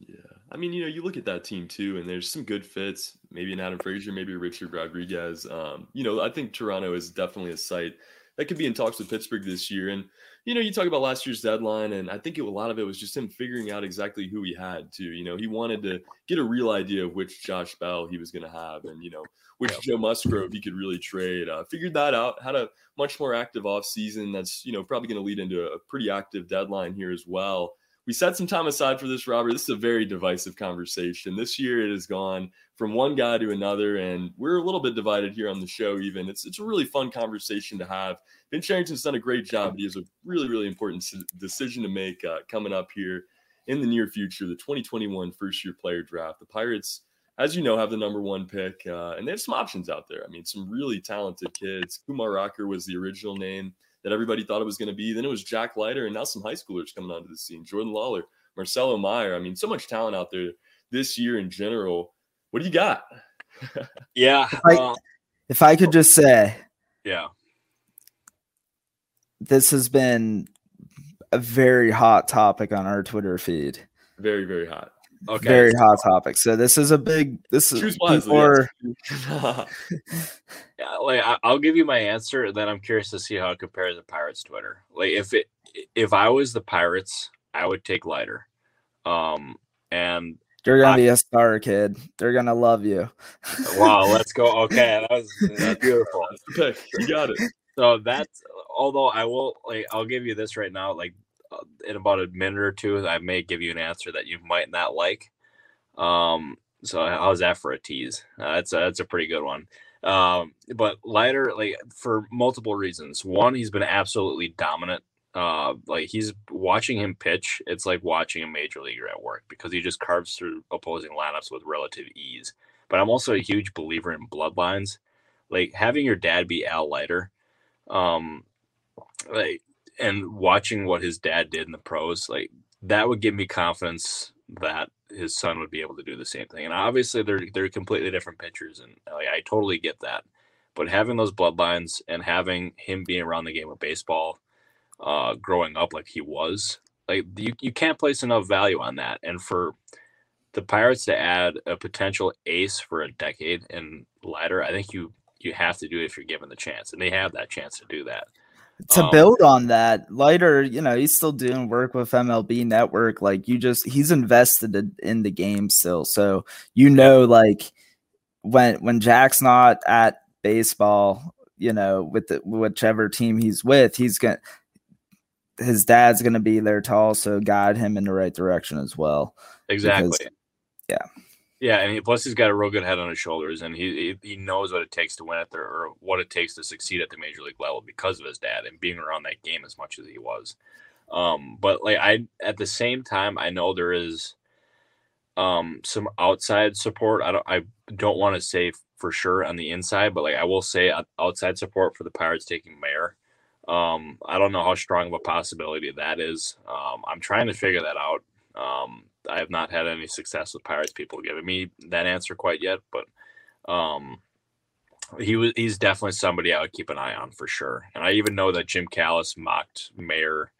Speaker 1: Yeah, I mean, you know, you look at that team too, and there's some good fits. Maybe an Adam Frazier, maybe Richard Rodriguez. Um, you know, I think Toronto is definitely a site that could be in talks with Pittsburgh this year. And you know, you talk about last year's deadline, and I think it, a lot of it was just him figuring out exactly who he had to. You know, he wanted to get a real idea of which Josh Bell he was going to have, and you know, which Joe Musgrove he could really trade. Uh, figured that out. Had a much more active offseason. That's you know probably going to lead into a pretty active deadline here as well we set some time aside for this, Robert. This is a very divisive conversation. This year it has gone from one guy to another, and we're a little bit divided here on the show, even. It's it's a really fun conversation to have. Ben Cherington's done a great job, but he has a really, really important decision to make uh, coming up here in the near future, the 2021 first year player draft. The Pirates, as you know, have the number one pick, uh, and they have some options out there. I mean, some really talented kids. Kumar Rocker was the original name that everybody thought it was going to be. Then it was Jack Leiter, and now some high schoolers coming onto the scene. Jordan Lawler, Marcelo Meyer. I mean, so much talent out there this year in general. What do you got?
Speaker 2: yeah.
Speaker 3: If I, uh, if I could just say,
Speaker 2: yeah,
Speaker 3: this has been a very hot topic on our Twitter feed.
Speaker 1: Very, very hot.
Speaker 3: Okay. Very hot topic. So this is a big. This is
Speaker 1: Choose wisely,
Speaker 2: yeah, like I'll give you my answer. and Then I'm curious to see how it compares to Pirates Twitter. Like if it if I was the Pirates, I would take Leiter. Um, and
Speaker 3: you're gonna I, be a star, kid. They're gonna love you.
Speaker 2: wow, let's go. Okay, that was that's beautiful.
Speaker 1: Okay, you got it.
Speaker 2: So that's although I will like I'll give you this right now. Like in about a minute or two, I may give you an answer that you might not like. Um, so how's that for a tease? Uh, that's a, that's a pretty good one. Um, but Leiter, like for multiple reasons. One, he's been absolutely dominant. Uh, like he's watching him pitch. It's like watching a major leaguer at work because he just carves through opposing lineups with relative ease. But I'm also a huge believer in bloodlines. Like having your dad be Al Leiter, um, like and watching what his dad did in the pros, like that would give me confidence that his son would be able to do the same thing. And obviously, they're they're completely different pitchers, and like, I totally get that. But having those bloodlines and having him being around the game of baseball, uh, growing up like he was, like you you can't place enough value on that. And for the Pirates to add a potential ace for a decade and Leiter, I think you you have to do it if you're given the chance, and they have that chance to do that
Speaker 3: to um, build on that Leiter you know he's still doing work with mlb network like you just he's invested in the game still so you know like when when jack's not at baseball you know with the, whichever team he's with he's gonna his dad's going to be there to also guide him in the right direction as well.
Speaker 2: Exactly.
Speaker 3: Because- yeah.
Speaker 2: Yeah, and he, plus he's got a real good head on his shoulders, and he he knows what it takes to win at the or what it takes to succeed at the major league level because of his dad and being around that game as much as he was. Um, but like I at the same time, I know there is um some outside support. I don't I don't want to say for sure on the inside, but like I will say outside support for the Pirates taking Meyer. Um, I don't know how strong of a possibility that is. Um, I'm trying to figure that out. Um, I have not had any success with Pirates people giving me that answer quite yet, but um, he was he's definitely somebody I would keep an eye on for sure. And I even know that Jim Callis mocked Meyer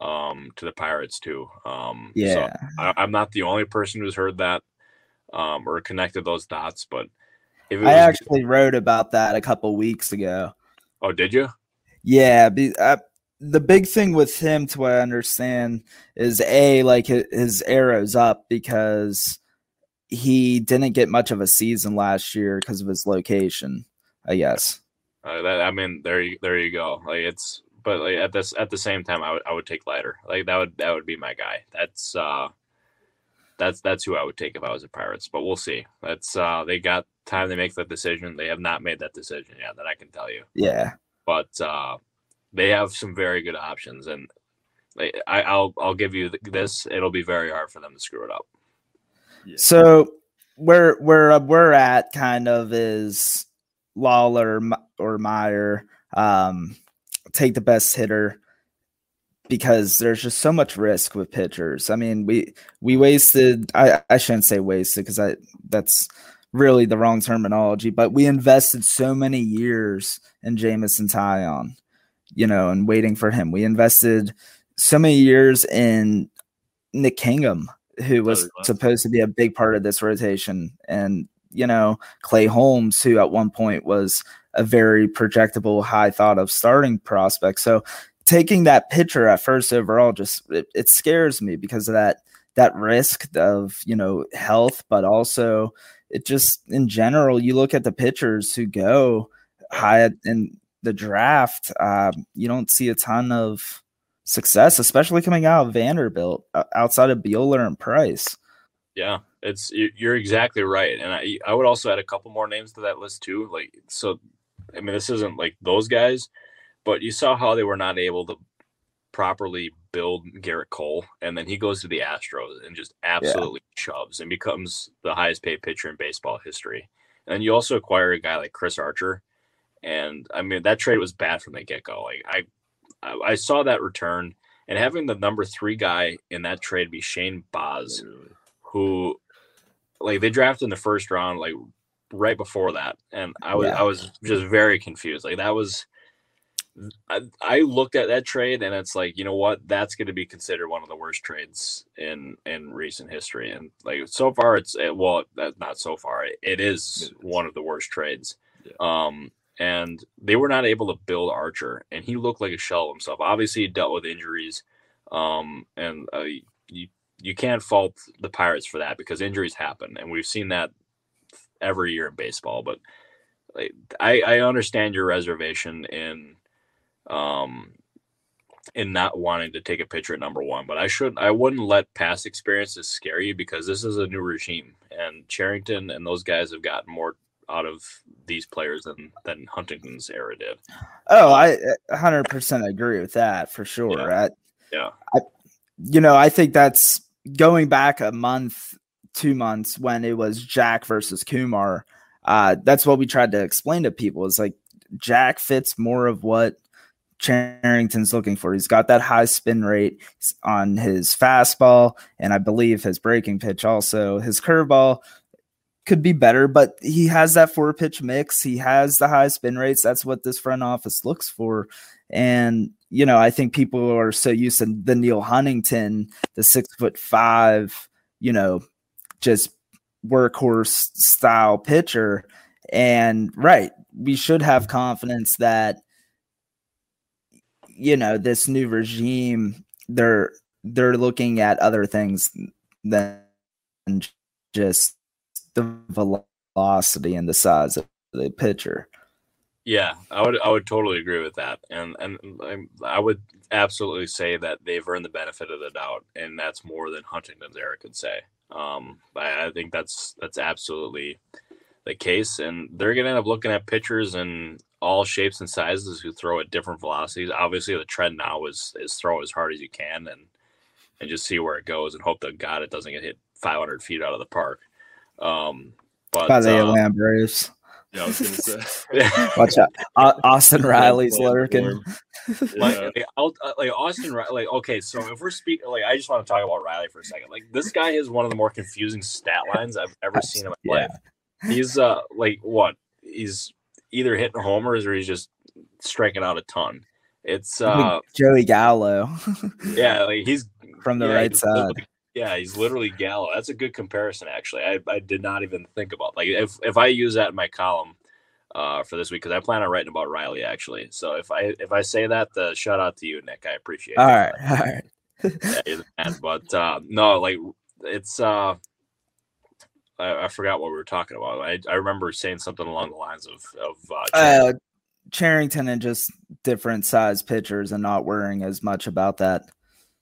Speaker 2: um, to the Pirates too. Um,
Speaker 3: Yeah.
Speaker 2: so I, I'm not the only person who's heard that um, or connected those dots, but if it
Speaker 3: I
Speaker 2: was,
Speaker 3: actually wrote about that a couple weeks ago.
Speaker 2: oh, did you?
Speaker 3: Yeah, be, uh, the big thing with him, to what I understand, is a like his arrows up because he didn't get much of a season last year because of his location. I guess.
Speaker 2: Uh, that, I mean, there you there you go. Like it's, but like at this at the same time, I would I would take Leiter. Like that would that would be my guy. That's uh, that's that's who I would take if I was a Pirates. But we'll see. That's uh, they got time to make that decision. They have not made that decision yet. That I can tell you.
Speaker 3: Yeah.
Speaker 2: But uh, they have some very good options, and I, I'll I'll give you this. It'll be very hard for them to screw it up.
Speaker 3: So where where uh, we're at kind of is Lawler or Meyer um, take the best hitter because there's just so much risk with pitchers. I mean, we we wasted. I I shouldn't say wasted because I that's really the wrong terminology, but we invested so many years in Jameson Taillon, you know, and waiting for him. We invested so many years in Nick Kingham, who was supposed to be a big part of this rotation, and you know Clay Holmes, who at one point was a very projectable, high thought of starting prospect. So taking that pitcher at first overall just it, it scares me because of that that risk of you know health, but also it just in general you look at the pitchers who go high in the draft, um, you don't see a ton of success, especially coming out of Vanderbilt uh, outside of Buehler and Price.
Speaker 2: Yeah, it's you- you're exactly right, and I I would also add a couple more names to that list too. Like so, I mean, this isn't like those guys, but you saw how they were not able to properly build Gerrit Cole, and then he goes to the Astros and just absolutely shoves and becomes the highest paid pitcher in baseball history. And you also acquire a guy like Chris Archer, and I mean that trade was bad from the get go. Like I, I, saw that return, and having the number three guy in that trade be Shane Baz who like they drafted in the first round like right before that and i was
Speaker 3: Yeah.
Speaker 2: i was just very confused. Like that was I, I looked at that trade and it's like you know what? That's going to be considered one of the worst trades in in recent history. And like so far it's it, well that's not so far. It, it is. one of the worst trades.
Speaker 1: Yeah.
Speaker 2: um and they were not able to build archer and he looked like a shell of himself obviously he dealt with injuries um and uh, you you can't fault the Pirates for that because injuries happen, and we've seen that every year in baseball. But like, I, I understand your reservation in um in not wanting to take a pitcher at number one, but I should I wouldn't let past experiences scare you because this is a new regime, and Cherington and those guys have gotten more out of these players than than Huntington's era did.
Speaker 3: Oh, I 100% agree with that for sure.
Speaker 2: Yeah.
Speaker 3: I,
Speaker 2: Yeah.
Speaker 3: you know, I think that's going back a month, two months when it was Jack versus Kumar. Uh, that's what we tried to explain to people. Is like Jack fits more of what Cherington's looking for. He's got that high spin rate on his fastball, and I believe his breaking pitch also. His curveball could be better, but he has that four pitch mix. He has the high spin rates. That's what this front office looks for. And, you know, I think people are so used to the Neil Huntington, the six foot five, you know, just workhorse style pitcher. And right, we should have confidence that, you know, this new regime, they're they're looking at other things than just the velocity and the size of the pitcher.
Speaker 2: Yeah, I would I would totally agree with that, and and I would absolutely say that they've earned the benefit of the doubt, and that's more than Huntington's era could say. Um, I, I think that's that's absolutely the case, and they're gonna end up looking at pitchers in all shapes and sizes who throw at different velocities. Obviously, the trend now is is throw as hard as you can and and just see where it goes, and hope that God it doesn't get hit 500 feet out of the park. Um, but
Speaker 3: By the
Speaker 2: uh,
Speaker 3: Atlanta Braves.
Speaker 1: Yeah, I was gonna say.
Speaker 3: Watch out. Au- Austin Riley's lurking.
Speaker 2: Like, like, uh, like Austin, like okay, so if we're speaking, like I just want to talk about Riley for a second. Like this guy is one of the more confusing stat lines I've ever seen in my
Speaker 3: Yeah.
Speaker 2: life. He's uh like what? He's either hitting homers or he's just striking out a ton. It's uh
Speaker 3: Joey Gallo
Speaker 2: yeah, like he's
Speaker 3: from the
Speaker 2: yeah,
Speaker 3: right side.
Speaker 2: literally- yeah, he's literally Gallo. That's a good comparison, actually. I, I did not even think about like if if I use that in my column uh, for this week because I plan on writing about Riley actually. So if I if I say that, the shout out to you, Nick. I appreciate.
Speaker 3: All
Speaker 2: it.
Speaker 3: right, all right.
Speaker 2: Yeah, man. But uh, no, like it's uh, I, I forgot what we were talking about. I, I remember saying something along the lines of of uh,
Speaker 3: Uh, Cherington and just different size pitchers and not worrying as much about that.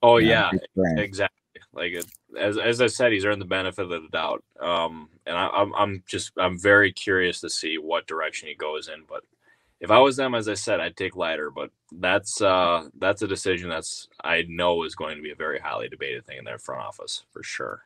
Speaker 2: oh
Speaker 3: you know,
Speaker 2: yeah. Exactly. Like it, as as I said, he's earned the benefit of the doubt. Um, and I, I'm I'm just I'm very curious to see what direction he goes in. But if I was them, as I said, I'd take Leiter. But that's uh that's a decision that's I know is going to be a very highly debated thing in their front office for sure.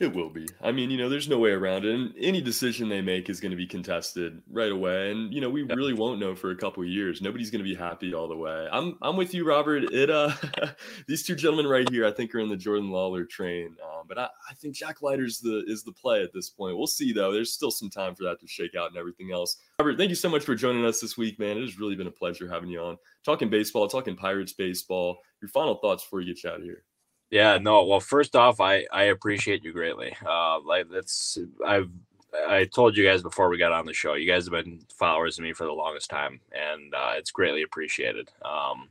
Speaker 1: It will be. I mean, you know, there's no way around it. And any decision they make is going to be contested right away. And you know, we really won't know for a couple of years. Nobody's going to be happy all the way. I'm I'm with you, Robert. It uh, these two gentlemen right here, I think, are in the Jordan Lawler train. Um, but I, I think Jack Leiter's the is the play at this point. We'll see though. There's still some time for that to shake out and everything else. Robert, thank you so much for joining us this week, man. It has really been a pleasure having you on, talking baseball, talking Pirates baseball. Your final thoughts before you get you out of here.
Speaker 2: Yeah, no. Well, first off, I I appreciate you greatly. Uh, like that's I've I told you guys before we got on the show. You guys have been followers of me for the longest time, and uh, it's greatly appreciated. Um,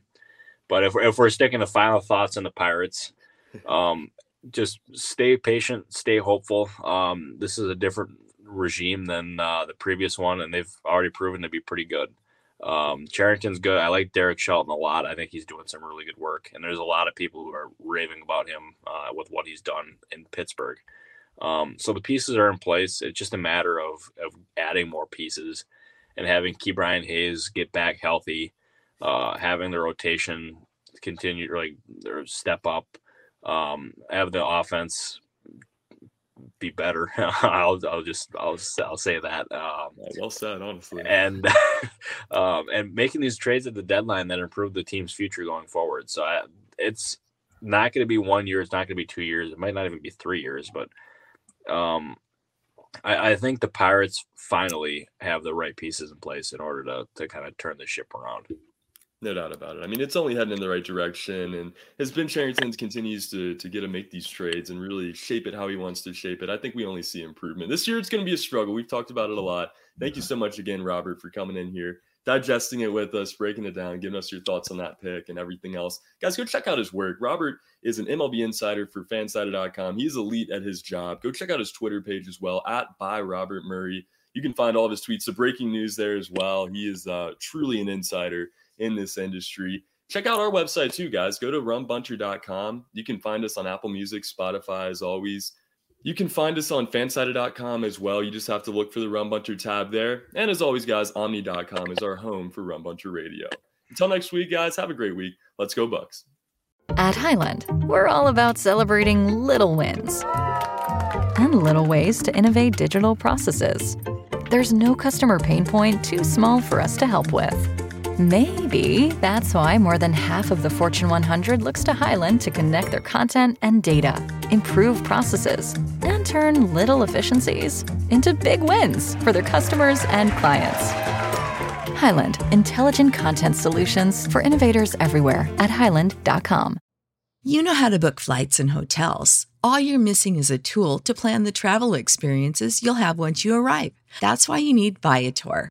Speaker 2: but if we're, if we're sticking to final thoughts on the Pirates, um, just stay patient, stay hopeful. Um, this is a different regime than uh, the previous one, and they've already proven to be pretty good. Um, Cherington's good. I like Derek Shelton a lot. I think he's doing some really good work, and there's a lot of people who are raving about him uh, with what he's done in Pittsburgh. Um, so the pieces are in place. It's just a matter of of adding more pieces and having Ke'Bryan Hayes get back healthy, uh, having the rotation continue like or step up, um, have the offense be better. I'll I'll just I'll I'll say that. Um,
Speaker 1: well said, honestly.
Speaker 2: and um, and making these trades at the deadline that improve the team's future going forward. So I, it's not going to be one year. It's not going to be two years. It might not even be three years. But um, I, I think the Pirates finally have the right pieces in place in order to to kind of turn the ship around.
Speaker 1: No doubt about it. I mean, it's only heading in the right direction, and as Ben Cherington continues to to get to make these trades and really shape it how he wants to shape it, I think we only see improvement. This year, it's going to be a struggle. We've talked about it a lot. Thank you so much again, Robert, for coming in here, digesting it with us, breaking it down, giving us your thoughts on that pick and everything else. Guys, go check out his work. Robert is an MLB insider for Fansided.com. He's elite at his job. Go check out his Twitter page as well at by Robert Murray. You can find all of his tweets, the breaking news there as well. He is uh, truly an insider in this industry. Check out our website too, guys. Go to rumbunter.com. You can find us on Apple Music, Spotify, as always. You can find us on fansided.com as well. You just have to look for the Rumbunter tab there. And as always, guys, omni.com is our home for Rumbunter Radio. Until next week, guys, have a great week. Let's go, Bucs.
Speaker 4: At Hyland, we're all about celebrating little wins and little ways to innovate digital processes. There's no customer pain point too small for us to help with. Maybe that's why more than half of the Fortune 100 looks to Hyland to connect their content and data, improve processes, and turn little efficiencies into big wins for their customers and clients. Hyland, intelligent content solutions for innovators everywhere at hyland.com.
Speaker 5: You know how to book flights and hotels. All you're missing is a tool to plan the travel experiences you'll have once you arrive. That's why you need Viator.